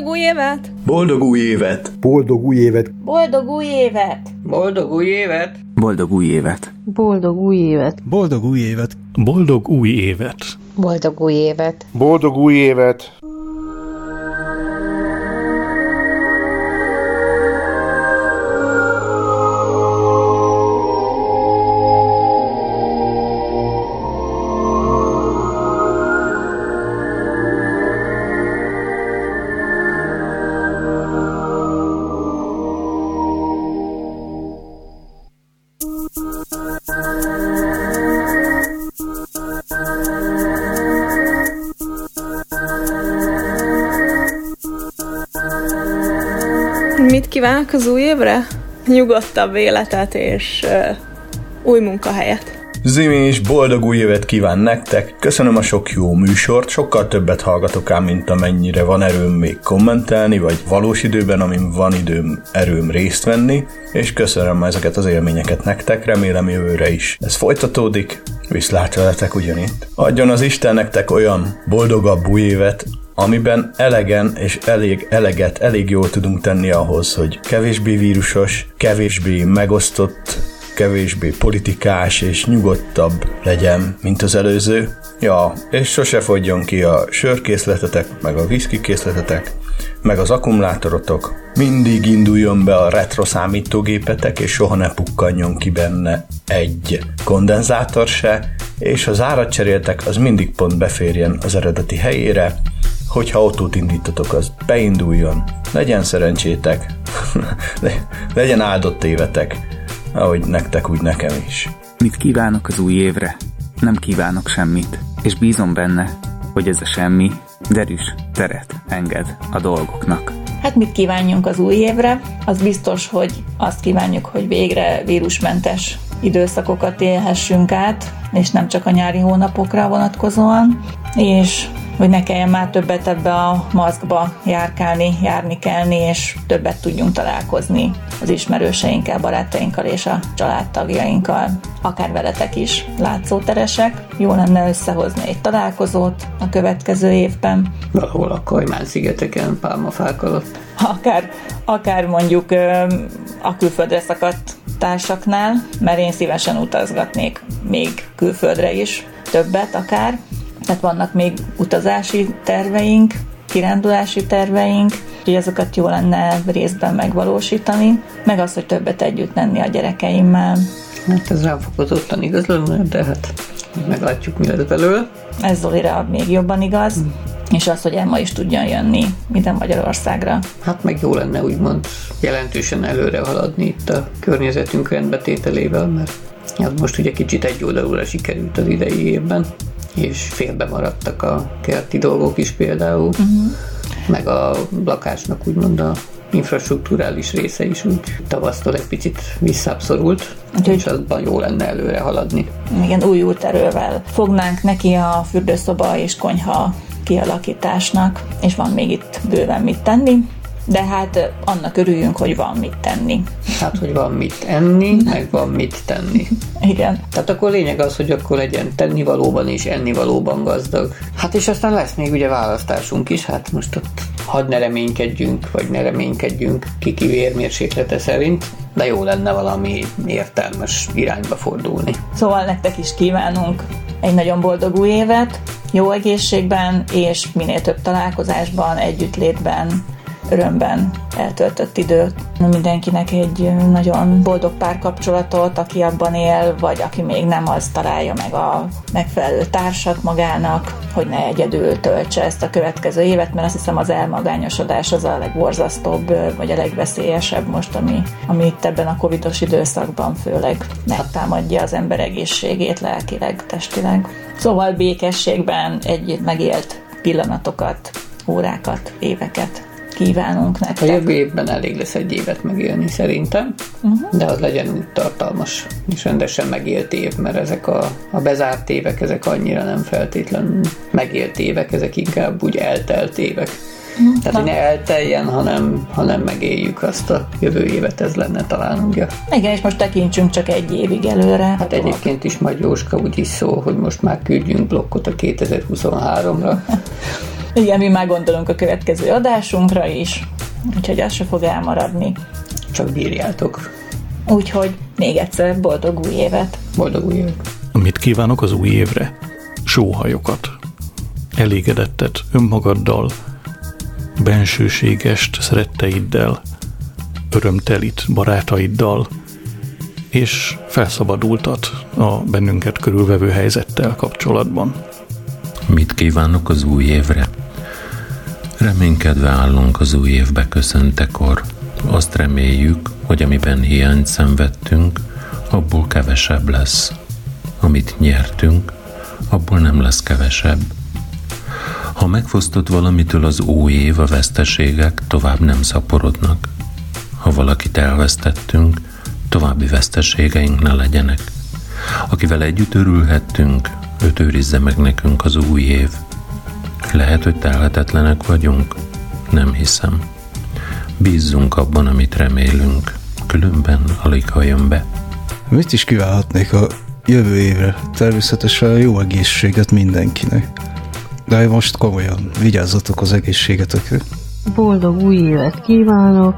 Boldog új évet! Boldog új évet! Boldog új évet! Boldog új évet! Boldog új évet! Boldog új évet! Boldog új évet! Boldog új évet! Boldog új évet! Boldog új évet! Boldog új évet! Kívánok az új évre? Nyugodtabb életet és uh, új munkahelyet. Zimi is boldog új évet kíván nektek. Köszönöm a sok jó műsort, sokkal többet hallgatok ám, mint amennyire van erőm még kommentelni, vagy valós időben, amin van időm, erőm részt venni, és köszönöm ezeket az élményeket nektek, remélem jövőre is. Ez folytatódik, viszlát veletek ugyanitt. Adjon az Isten nektek olyan boldogabb új évet, amiben elegen és elég eleget elég jól tudunk tenni ahhoz, hogy kevésbé vírusos, kevésbé megosztott, kevésbé politikás és nyugodtabb legyen, mint az előző. Ja, és sose fogjon ki a sörkészletetek, meg a whisky készletetek, meg az akkumulátorotok. Mindig induljon be a retro számítógépetek, és soha ne pukkanjon ki benne egy kondenzátor se, és ha zárat cseréltek, az mindig pont beférjen az eredeti helyére, hogyha autót indítotok, az beinduljon, legyen szerencsétek, legyen áldott évetek, ahogy nektek, úgy nekem is. Mit kívánok az új évre? Nem kívánok semmit, és bízom benne, hogy ez a semmi derűs teret enged a dolgoknak. Hát mit kívánjunk az új évre? Az biztos, hogy azt kívánjuk, hogy végre vírusmentes időszakokat élhessünk át, és nem csak a nyári hónapokra vonatkozóan, és hogy ne kelljen már többet ebbe a maszkba járkálni, járni kelni, és többet tudjunk találkozni az ismerőseinkkel, barátainkkal és a családtagjainkkal, akár veletek is látszóteresek. Jó lenne összehozni egy találkozót a következő évben. Valahol a Kajmán szigeteken, pálmafák alatt. Akár, akár mondjuk a külföldre szakadt társaknál, mert én szívesen utazgatnék még külföldre is, többet akár, tehát vannak még utazási terveink, kirándulási terveink, hogy azokat jó lenne részben megvalósítani, meg az, hogy többet együtt lenni a gyerekeimmel. Hát ez rám fokozottan igaz lenne, de hát meglátjuk, mi lesz belőle. Ez Zolira még jobban igaz. Hmm. És az, hogy Emma is tudjon jönni minden Magyarországra. Hát meg jó lenne úgymond jelentősen előre haladni itt a környezetünk rendbetételével, mert az most ugye kicsit egy oldalúra sikerült az idei évben és félbe maradtak a kerti dolgok is például, uh-huh. meg a lakásnak úgymond a infrastruktúrális része is úgy tavasztól egy picit visszábszorult, Úgyhogy, és azban jó lenne előre haladni. Igen, új úterővel fognánk neki a fürdőszoba és konyha kialakításnak, és van még itt bőven mit tenni de hát annak örüljünk, hogy van mit tenni. Hát, hogy van mit enni, meg van mit tenni. Igen. Tehát akkor lényeg az, hogy akkor legyen tennivalóban és ennivalóban gazdag. Hát és aztán lesz még ugye választásunk is, hát most ott hadd ne reménykedjünk, vagy ne reménykedjünk kiki vérmérséklete szerint, de jó lenne valami értelmes irányba fordulni. Szóval nektek is kívánunk egy nagyon boldog új évet, jó egészségben és minél több találkozásban, együttlétben, örömben eltöltött időt. Mindenkinek egy nagyon boldog párkapcsolatot, aki abban él, vagy aki még nem, az találja meg a megfelelő társat magának, hogy ne egyedül töltse ezt a következő évet, mert azt hiszem az elmagányosodás az a legborzasztóbb, vagy a legveszélyesebb most, ami, ami itt ebben a covidos időszakban főleg megtámadja az ember egészségét lelkileg, testileg. Szóval békességben egy megélt pillanatokat, órákat, éveket kívánunk nektek. A jövő évben elég lesz egy évet megélni szerintem, uh-huh. de az legyen úgy tartalmas és rendesen megélt év, mert ezek a, a bezárt évek, ezek annyira nem feltétlenül megélt évek, ezek inkább úgy eltelt évek. Uh-huh. Tehát, hogy ne elteljen, hanem, hanem megéljük azt a jövő évet, ez lenne talán, ugye? Igen, és most tekintsünk csak egy évig előre. Hát egyébként is majd Jóska úgy is szól, hogy most már küldjünk blokkot a 2023-ra. Igen, mi már gondolunk a következő adásunkra is, úgyhogy az se fog elmaradni. Csak bírjátok. Úgyhogy még egyszer boldog új évet! Boldog új évet! Mit kívánok az új évre? Sóhajokat. Elégedettet önmagaddal, bensőségest szeretteiddel, örömtelit barátaiddal, és felszabadultat a bennünket körülvevő helyzettel kapcsolatban. Mit kívánok az új évre? Reménykedve állunk az új év beköszöntekor. Azt reméljük, hogy amiben hiányt szenvedtünk, abból kevesebb lesz. Amit nyertünk, abból nem lesz kevesebb. Ha megfosztott valamitől az új év, a veszteségek tovább nem szaporodnak. Ha valakit elvesztettünk, további veszteségeink ne legyenek. Akivel együtt örülhettünk, őt őrizze meg nekünk az új év. Lehet, hogy telhetetlenek vagyunk? Nem hiszem. Bízzunk abban, amit remélünk, különben alig ha jön be. Mit is kívánhatnék a jövő évre? Természetesen jó egészséget mindenkinek. De most komolyan, vigyázzatok az egészségetekre. Boldog új évet kívánok!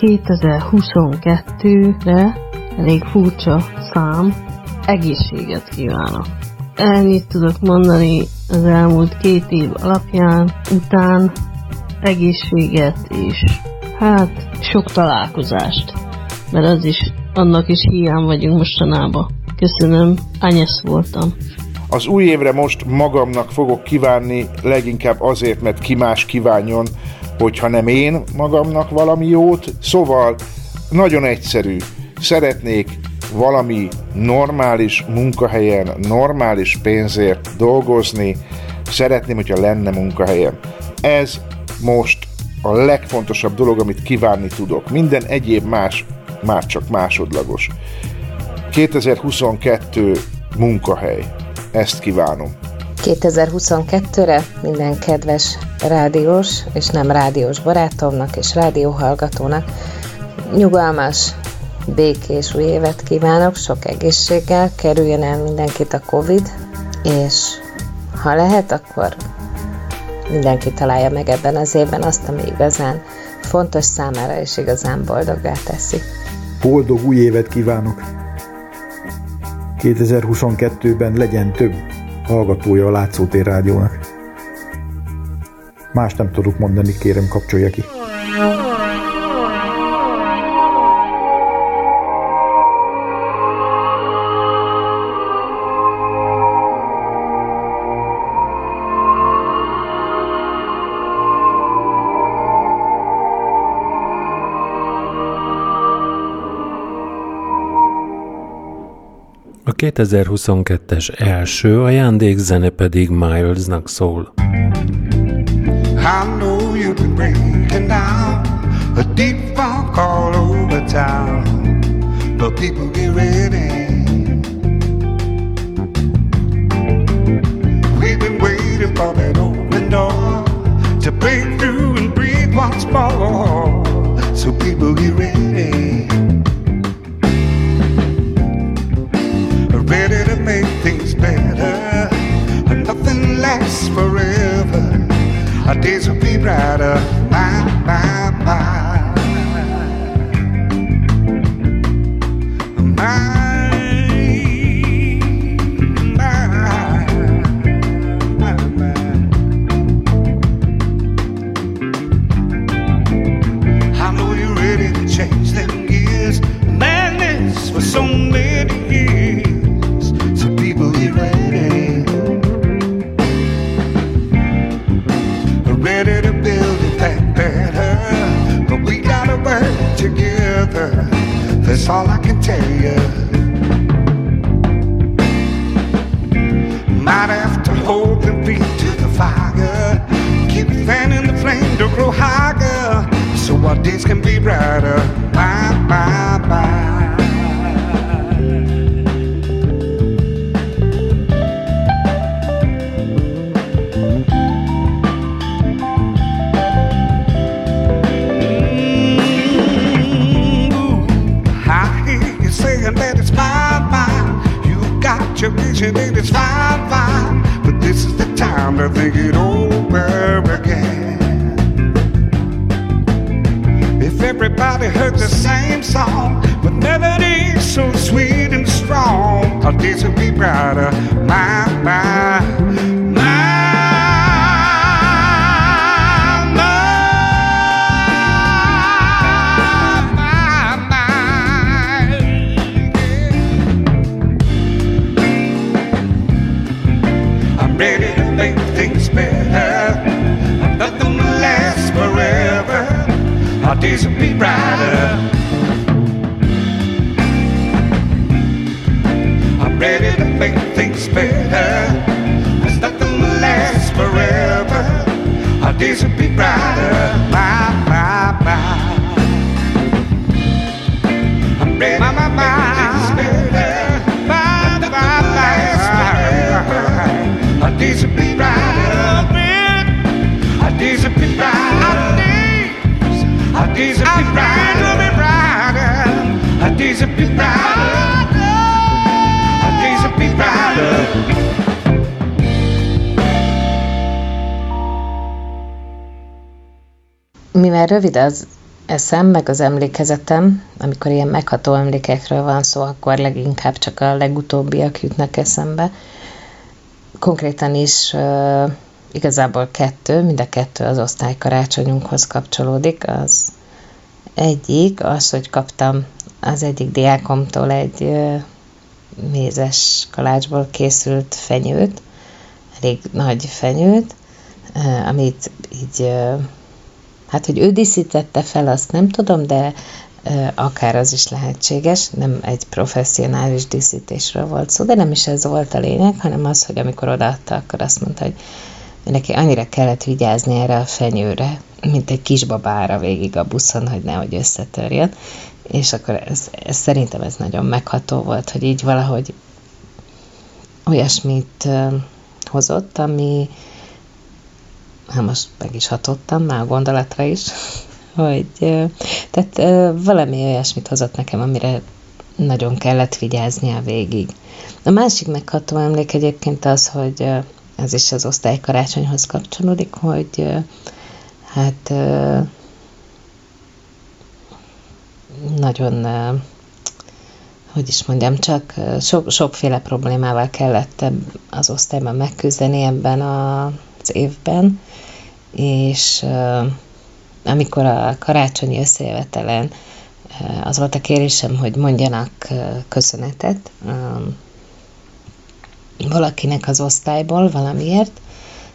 2022-re elég furcsa szám, egészséget kívánok. Ennyit tudok mondani az elmúlt két év alapján, után egészséget és hát sok találkozást, mert az is, annak is hiány vagyunk mostanában. Köszönöm, Anyesz voltam. Az új évre most magamnak fogok kívánni, leginkább azért, mert ki más kívánjon, hogyha nem én magamnak valami jót. Szóval nagyon egyszerű. Szeretnék valami normális munkahelyen, normális pénzért dolgozni, szeretném, hogyha lenne munkahelyem. Ez most a legfontosabb dolog, amit kívánni tudok. Minden egyéb más már csak másodlagos. 2022 munkahely. Ezt kívánom. 2022-re minden kedves rádiós és nem rádiós barátomnak és rádióhallgatónak nyugalmas, békés új évet kívánok, sok egészséggel, kerüljön el mindenkit a Covid, és ha lehet, akkor mindenki találja meg ebben az évben azt, ami igazán fontos számára és igazán boldoggá teszi. Boldog új évet kívánok! 2022-ben legyen több hallgatója a Látszótér Rádiónak. Más nem tudok mondani, kérem kapcsolja ki. 2022-es első ajándékzene pedig Milesnak szól. I know you've been breaking down a deep funk all over town, but people get ready. We've been waiting for that open door to break through and breathe once more, so people get. Ready days will be brighter, think it over again. If everybody heard the same song, with melody so sweet and strong, our days would be brighter. My, Mivel rövid az eszem, meg az emlékezetem, amikor ilyen megható emlékekről van szó, akkor leginkább csak a legutóbbiak jutnak eszembe. Konkrétan is igazából kettő, mind a kettő az osztálykarácsonyunkhoz kapcsolódik. Az egyik az, hogy kaptam az egyik diákomtól egy uh, mézes kalácsból készült fenyőt, elég nagy fenyőt, amit így Hát, hogy ő díszítette fel, azt nem tudom, de akár az is lehetséges, nem egy professzionális díszítésről volt szó, de nem is ez volt a lényeg, hanem az, hogy amikor odaadta, akkor azt mondta, hogy neki annyira kellett vigyázni erre a fenyőre, mint egy kisbabára végig a buszon, hogy nehogy összetörjön. És akkor ez, ez szerintem ez nagyon megható volt, hogy így valahogy olyasmit hozott, ami, hát most meg is hatottam, már a gondolatra is, hogy tehát valami olyasmit hozott nekem, amire nagyon kellett vigyáznia végig. A másik megható emlék egyébként az, hogy ez is az osztálykarácsonyhoz kapcsolódik, hogy hát nagyon hogy is mondjam, csak sok, sokféle problémával kellett az osztályban megküzdeni ebben az évben, és amikor a karácsonyi összejövetelen az volt a kérésem, hogy mondjanak köszönetet valakinek az osztályból valamiért,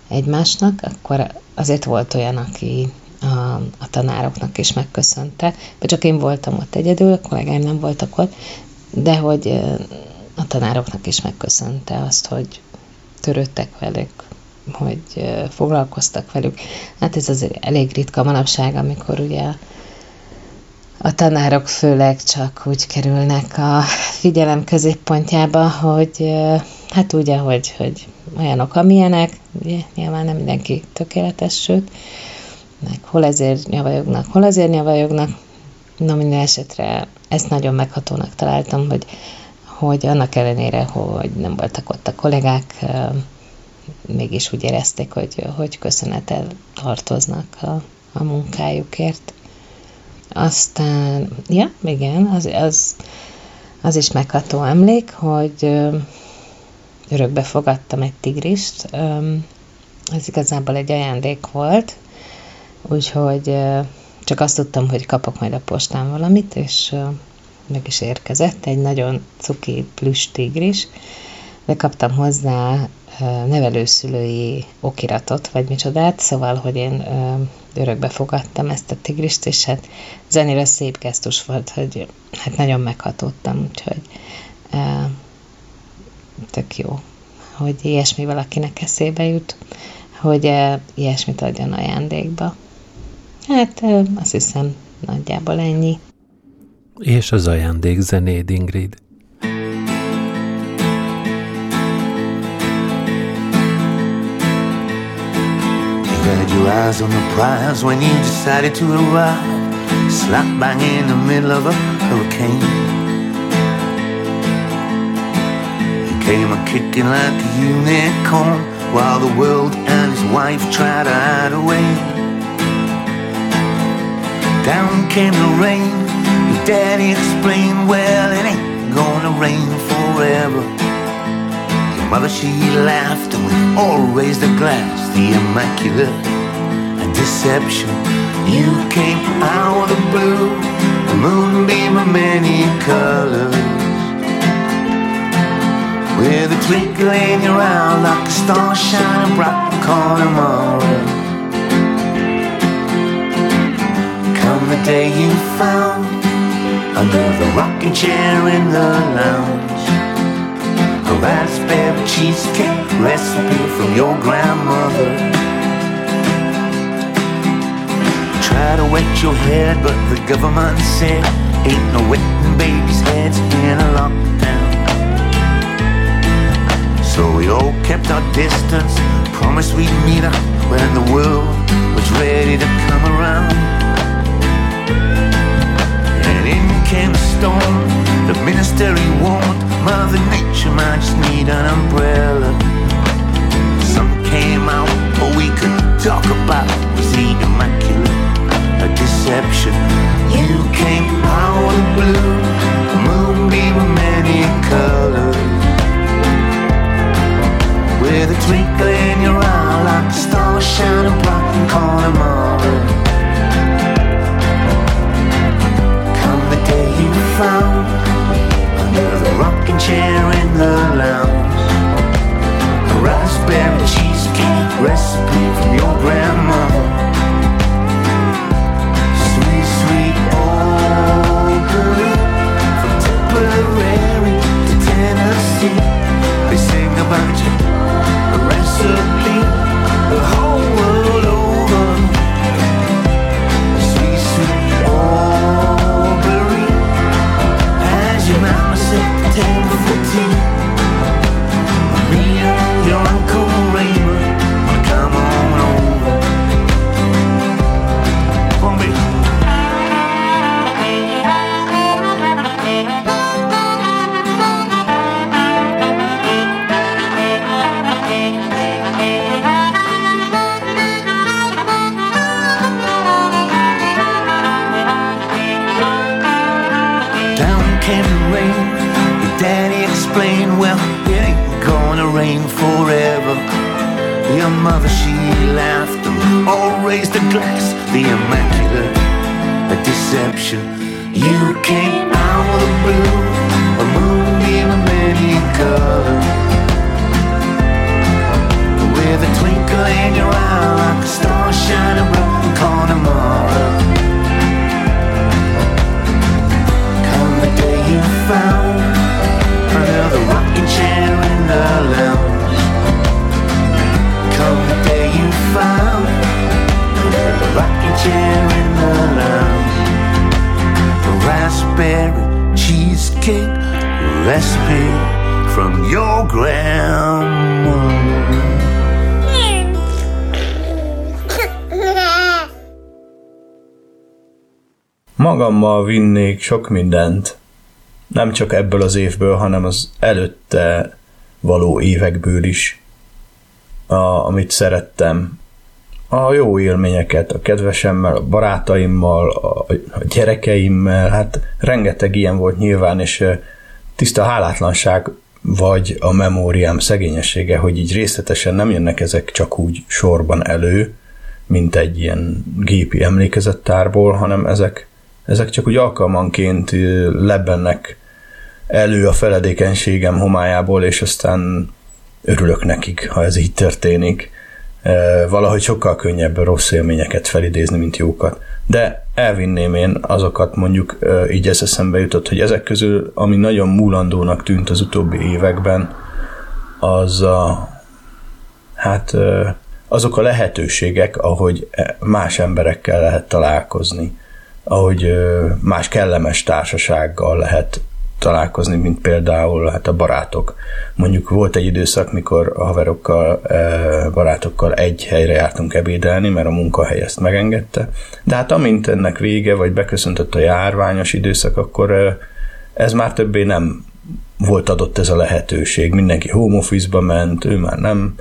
egymásnak, akkor azért volt olyan, aki a, a tanároknak is megköszönte, vagy csak én voltam ott egyedül, a kollégáim nem voltak ott, de hogy a tanároknak is megköszönte azt, hogy törődtek velük, hogy foglalkoztak velük. Hát ez azért elég ritka manapság, amikor ugye a tanárok főleg csak úgy kerülnek a figyelem középpontjába, hogy hát úgy, ahogy hogy olyanok, amilyenek, ugye, nyilván nem mindenki tökéletes, sőt, meg hol ezért nyavajognak, hol azért nyavajognak. No, minden esetre ezt nagyon meghatónak találtam, hogy, hogy annak ellenére, hogy nem voltak ott a kollégák, mégis úgy érezték, hogy, hogy köszönetel tartoznak a, a munkájukért. Aztán, ja, igen, az, az, az is megható emlék, hogy örökbe fogadtam egy tigrist. Ez igazából egy ajándék volt, úgyhogy csak azt tudtam, hogy kapok majd a postán valamit, és meg is érkezett egy nagyon cuki plüss tigris, de kaptam hozzá nevelőszülői okiratot, vagy micsodát, szóval, hogy én örökbe fogadtam ezt a tigrist, és hát zenére szép gesztus volt, hogy hát nagyon meghatódtam, úgyhogy tök jó, hogy ilyesmi valakinek eszébe jut, hogy ilyesmit adjon ajándékba. Hát azt hiszem nagyjából ennyi. És az ajándék zenéd, Ingrid. Had your eyes on the prize when you decided to arrive. Slap bang in the middle of a hurricane. You came a kicking like a unicorn while the world and his wife tried to hide away. Down came the rain, your daddy explained, well, it ain't gonna rain forever. Mother, she laughed, and we all raised a glass, the immaculate and deception. You came out of the blue, a moonbeam of many colors. With a twinkle in your eye like a star shining bright on tomorrow. Come the day you found under the rocking chair in the lounge. A raspberry cheesecake recipe from your grandmother. Try to wet your head, but the government said ain't no wetting babies' heads in a lockdown. So we all kept our distance, promised we'd meet up when the world was ready to come around. And in came the storm, the minister he warned, Mother Nature might just need an umbrella. Some came out, all we could talk about was the immaculate a deception. You came out of blue, a moonbeam of many colors. With a twinkle in your eye, like a star shining bright in Connemara. Come the day you found the rocking chair in the lounge. A raspberry cheesecake recipe from your grandmother. Magammal vinnék sok mindent, nem csak ebből az évből, hanem az előtte való évekből is, a, amit szerettem. A jó élményeket a kedvesemmel, a barátaimmal, a, a gyerekeimmel, hát rengeteg ilyen volt nyilván, és tiszta hálátlanság vagy a memóriám szegényessége, hogy így részletesen nem jönnek ezek csak úgy sorban elő, mint egy ilyen gépi emlékezettárból, hanem ezek, ezek csak úgy alkalmanként lebbennek elő a feledékenységem homályából, és aztán örülök nekik, ha ez így történik. E, Valahogy sokkal könnyebb rossz élményeket felidézni, mint jókat. De elvinném én azokat, mondjuk e, így ez eszembe jutott, hogy ezek közül, ami nagyon múlandónak tűnt az utóbbi években, az a, hát e, azok a lehetőségek, ahogy más emberekkel lehet találkozni, ahogy más kellemes társasággal lehet találkozni, mint például hát a barátok. Mondjuk volt egy időszak, mikor a haverokkal, barátokkal egy helyre jártunk ebédelni, mert a munkahely ezt megengedte, de hát amint ennek vége, vagy beköszöntött a járványos időszak, akkor ez már többé nem volt adott ez a lehetőség. Mindenki home office-ba ment, ő már nem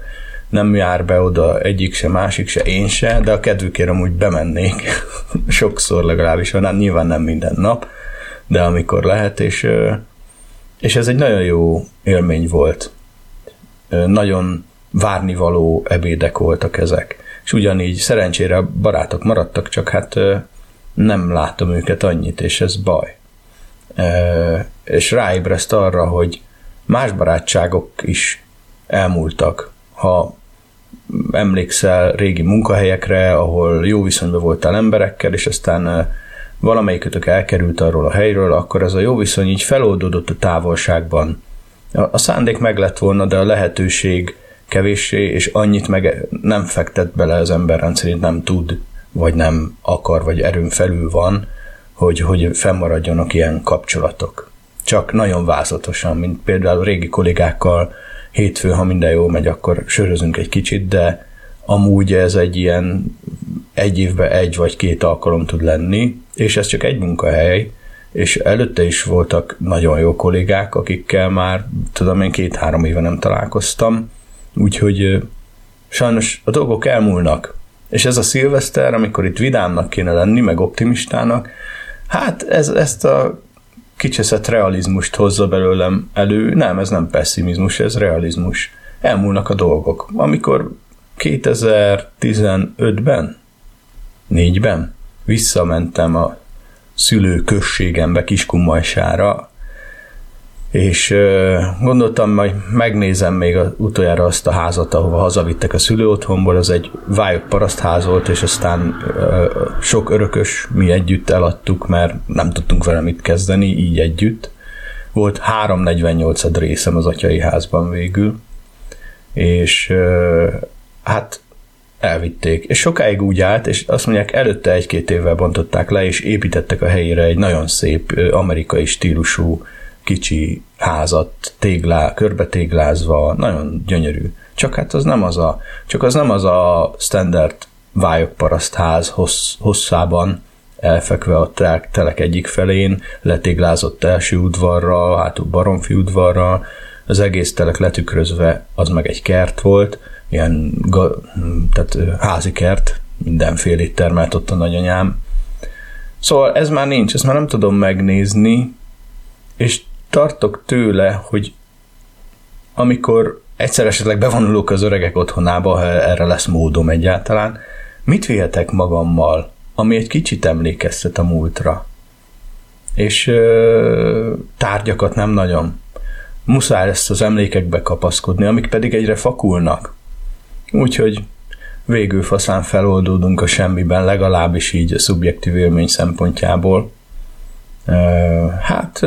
nem jár be oda egyik se, másik se, én se, de a kedvükért amúgy bemennék. Sokszor legalábbis van, hát nyilván nem minden nap, de amikor lehet, és, és ez egy nagyon jó élmény volt. Nagyon várnivaló ebédek voltak ezek. És ugyanígy szerencsére barátok maradtak, csak hát nem látom őket annyit, és ez baj. És ráébreszt arra, hogy más barátságok is elmúltak. Ha emlékszel régi munkahelyekre, ahol jó viszonyban voltál emberekkel, és aztán valamelyikötök elkerült arról a helyről, akkor ez a jó viszony így feloldódott a távolságban. A szándék meg lett volna, de a lehetőség kevéssé, és annyit meg nem fektet bele az ember rendszerint, nem tud, vagy nem akar, vagy erőn felül van, hogy, hogy fennmaradjanak ilyen kapcsolatok. Csak nagyon vázatosan, mint például régi kollégákkal hétfő, ha minden jól megy, akkor sörözünk egy kicsit, de amúgy ez egy ilyen egy évben egy vagy két alkalom tud lenni, és ez csak egy munkahely, és előtte is voltak nagyon jó kollégák, akikkel már, tudom én, két-három éve nem találkoztam, úgyhogy sajnos a dolgok elmúlnak, és ez a szilveszter, amikor itt vidámnak kéne lenni, meg optimistának, hát ez, ezt a kicseszett realizmust hozza belőlem elő. Nem, ez nem pessimizmus, ez realizmus. Elmúlnak a dolgok. Amikor 2015-ben, 4-ben visszamentem a szülőközségembe, Kiskunmajsára, és gondoltam, majd megnézem még utoljára azt a házat, ahova hazavittek a szülőotthonból, az egy vályok parasztház volt, és aztán sok örökös mi együtt eladtuk, mert nem tudtunk vele mit kezdeni, így együtt. Volt 348 részem az atyai házban végül, és hát elvitték. És sokáig úgy állt, és azt mondják, előtte egy-két évvel bontották le, és építettek a helyére egy nagyon szép amerikai stílusú kicsi házat téglá, körbe téglázva, nagyon gyönyörű. Csak hát az nem az a, csak az nem az a standard vályok ház hossz, hosszában elfekve a telek, egyik felén, letéglázott első udvarral, hátul baromfi udvarral, az egész telek letükrözve, az meg egy kert volt, ilyen tehát házi kert, mindenfélét termelt ott a nagyanyám. Szóval ez már nincs, ezt már nem tudom megnézni, és tartok tőle, hogy amikor egyszer esetleg bevonulok az öregek otthonába, ha erre lesz módom egyáltalán, mit vihetek magammal, ami egy kicsit emlékeztet a múltra? És ö, tárgyakat nem nagyon. Muszáj ezt az emlékekbe kapaszkodni, amik pedig egyre fakulnak. Úgyhogy végül faszán feloldódunk a semmiben, legalábbis így a szubjektív élmény szempontjából. Hát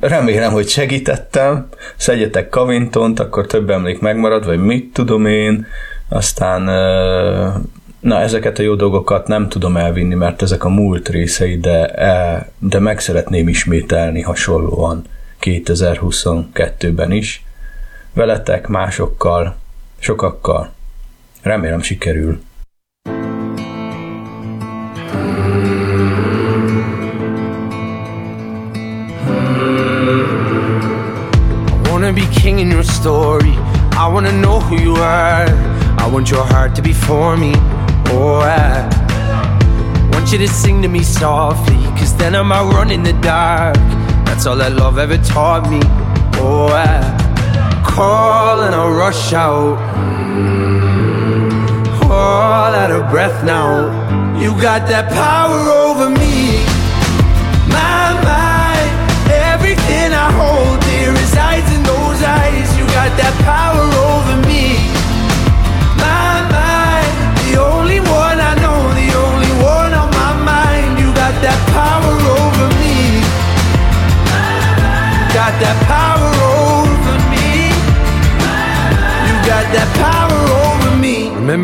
remélem, hogy segítettem. Szedjetek Kavintont, akkor több emlék megmarad, vagy mit tudom én. Aztán na, ezeket a jó dolgokat nem tudom elvinni, mert ezek a múlt részei, de, e, de meg szeretném ismételni hasonlóan 2022-ben is. Veletek, másokkal, sokakkal. Remélem sikerül. Be king in your story. I wanna know who you are. I want your heart to be for me. Oh, I want you to sing to me softly, cause then I might run in the dark. That's all that love ever taught me. Oh, I call and I rush out. All out of breath now. You got that power over me.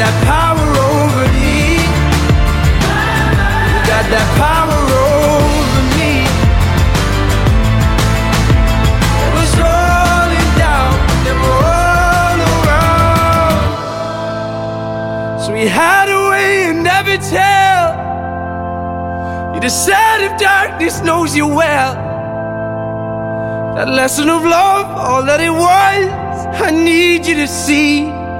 That power over me. You got that power over me. Was rolling down and all around. So we had a way you never tell. Decided darkness knows you well. That lesson of love, all that it was, I need you to see.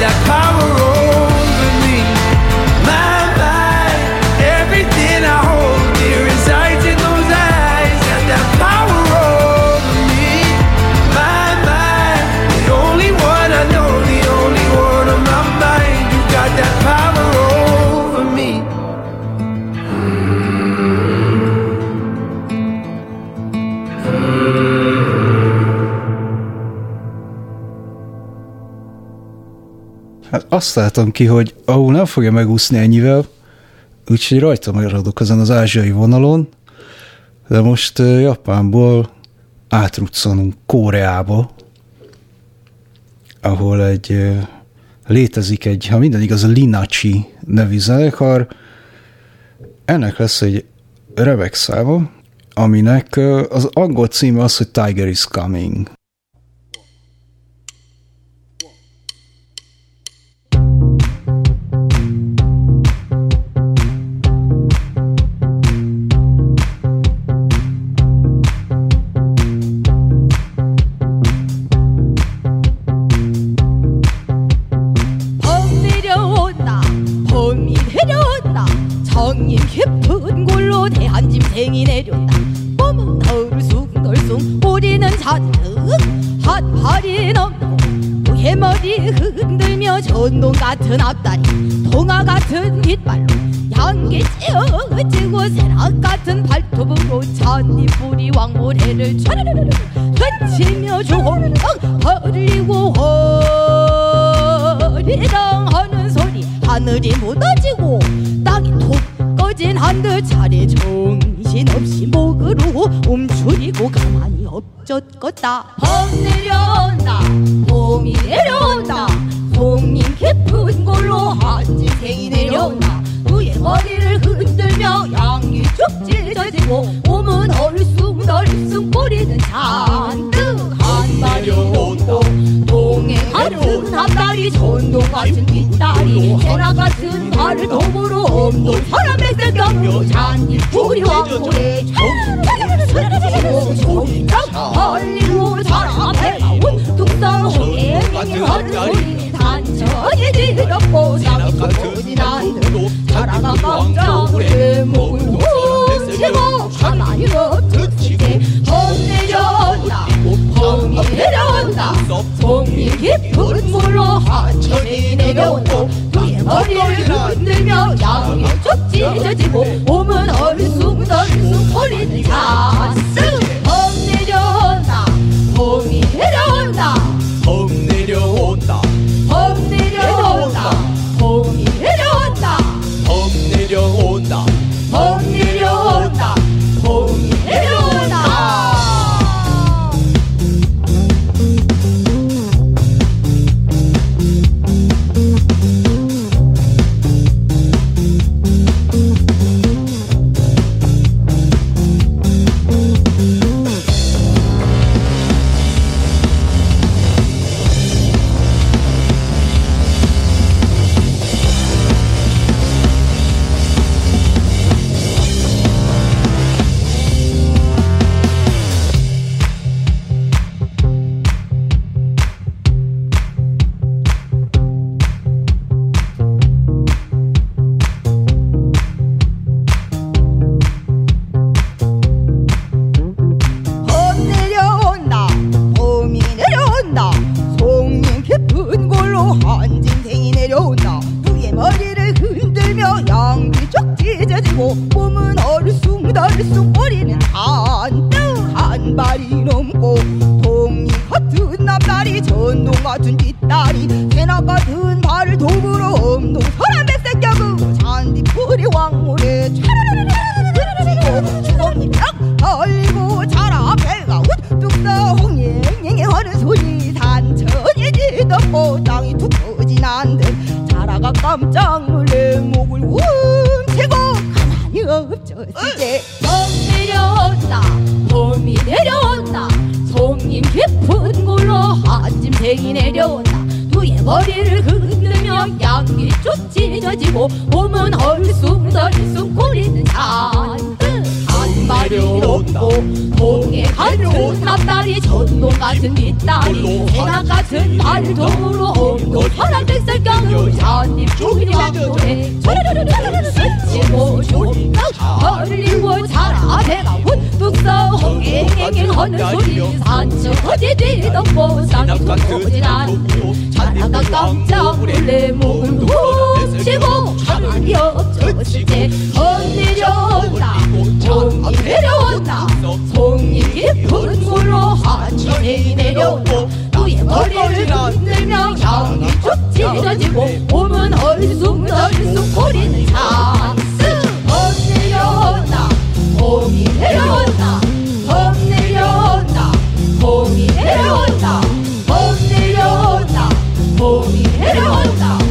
that power azt látom ki, hogy ahol nem fogja megúszni ennyivel, úgyhogy rajta maradok ezen az ázsiai vonalon, de most Japánból átruccanunk Koreába, ahol egy létezik egy, ha minden igaz, a Linachi nevű zenekar, ennek lesz egy remek száma, aminek az angol címe az, hogy Tiger is Coming. 짐승이 내려온다. 봄은 덜숭덜숭 우리는 잔뜩 핫팔이 넘고 해머리 흔들며 전동 같은 앞다리. 동화 같은 깃발로 양계 찌어지고 새락 같은 발톱으로 잔디뿌리 왕모래를 촤르르르 던치며 조홍 버리고 허리당하는 소리. 하늘이 무너지고 땅이 톡 꺼진 한들 차례 정신없이 목으로 움츠리고 가만히 엎젖었다. 봄 내려온다 봄이 내려온다 송님 깊은 골로 한지생이 내려온다. 그의 머리를 흔들며 양이 쭉 찢어지고 몸은 얼숭덜숭 꼬리는 잔뜩 한 마리 온다 세상에 한눈 한다리 전동 같은 뒷다리 세나 같은 발을 도으로 없는 사람의 생각으로 잔디 우리와 고래 할리우드 사람의 운동성 호의 미니 하는 소리. 단천히 들어보자 내려온다 우리의 머리를 흔들며 야구에 쫓지 저지고 몸은 얼쑤 얼쑤 거리는 자승 같은 앞다리 전동 같은 뒷다리 해나 같은 발톱으로 엉덩 파란 백설경을 잔입 줄이 막노래 저르르르르르 스치고 조각 걸리고 자라 배가 훈뚝서 엉engengeng 하는 소리 산책 어디 보상이 두고진 않네 자다가 깜짝 놀래 목을 훔치고 가만히 없어질 때 헛내려온다 종이 내려온다 송이 깊은 물로 한지생이 내려온다 누의 머리를 흔들며 향이 쭉 찢어지고 몸은 얼숭덜숭 거리는 찬스 헛내려온다. 봄이 내려온다. 봄 내려온다. 봄이 내려온다. 봄 내려온다. 봄이 내려온다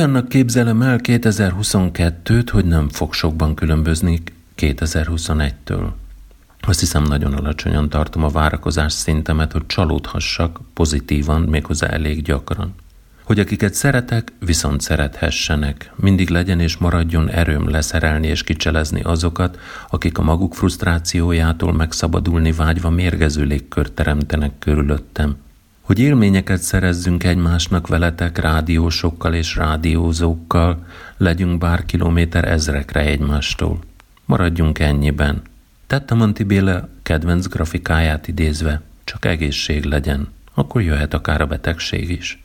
Olyannak képzelem el 2022-t, hogy nem fog sokban különbözni 2021-től. Azt hiszem nagyon alacsonyan tartom a várakozás szintemet, hogy csalódhassak pozitívan, méghozzá elég gyakran. Hogy akiket szeretek, viszont szerethessenek. Mindig legyen és maradjon erőm leszerelni és kicselezni azokat, akik a maguk frusztrációjától megszabadulni vágyva mérgező légkört teremtenek körülöttem. Hogy élményeket szerezzünk egymásnak veletek rádiósokkal és rádiózókkal, legyünk bár kilométer ezrekre egymástól. Maradjunk ennyiben. Tettem Anti Béla kedvenc grafikáját idézve, csak egészség legyen, akkor jöhet akár a betegség is.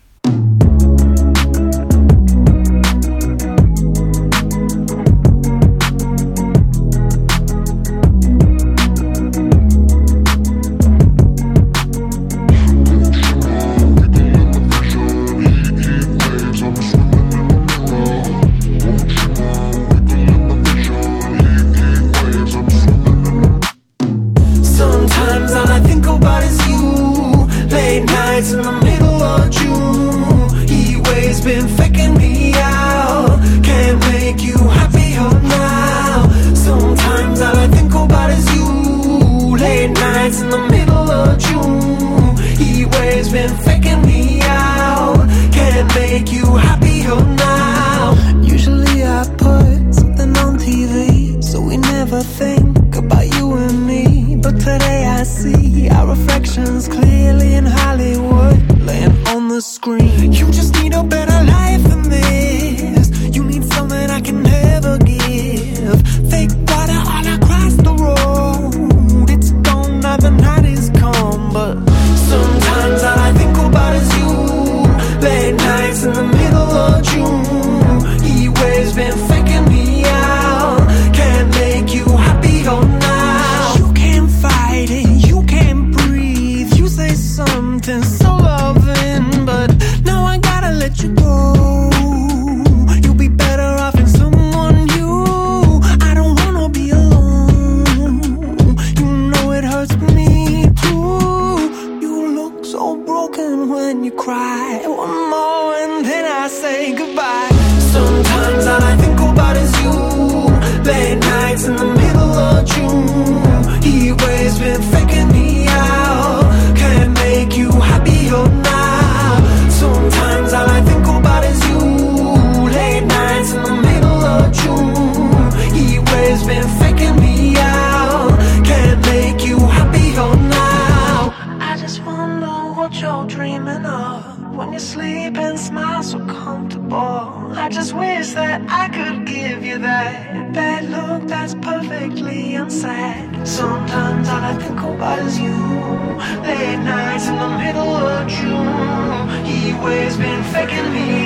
always been faking me.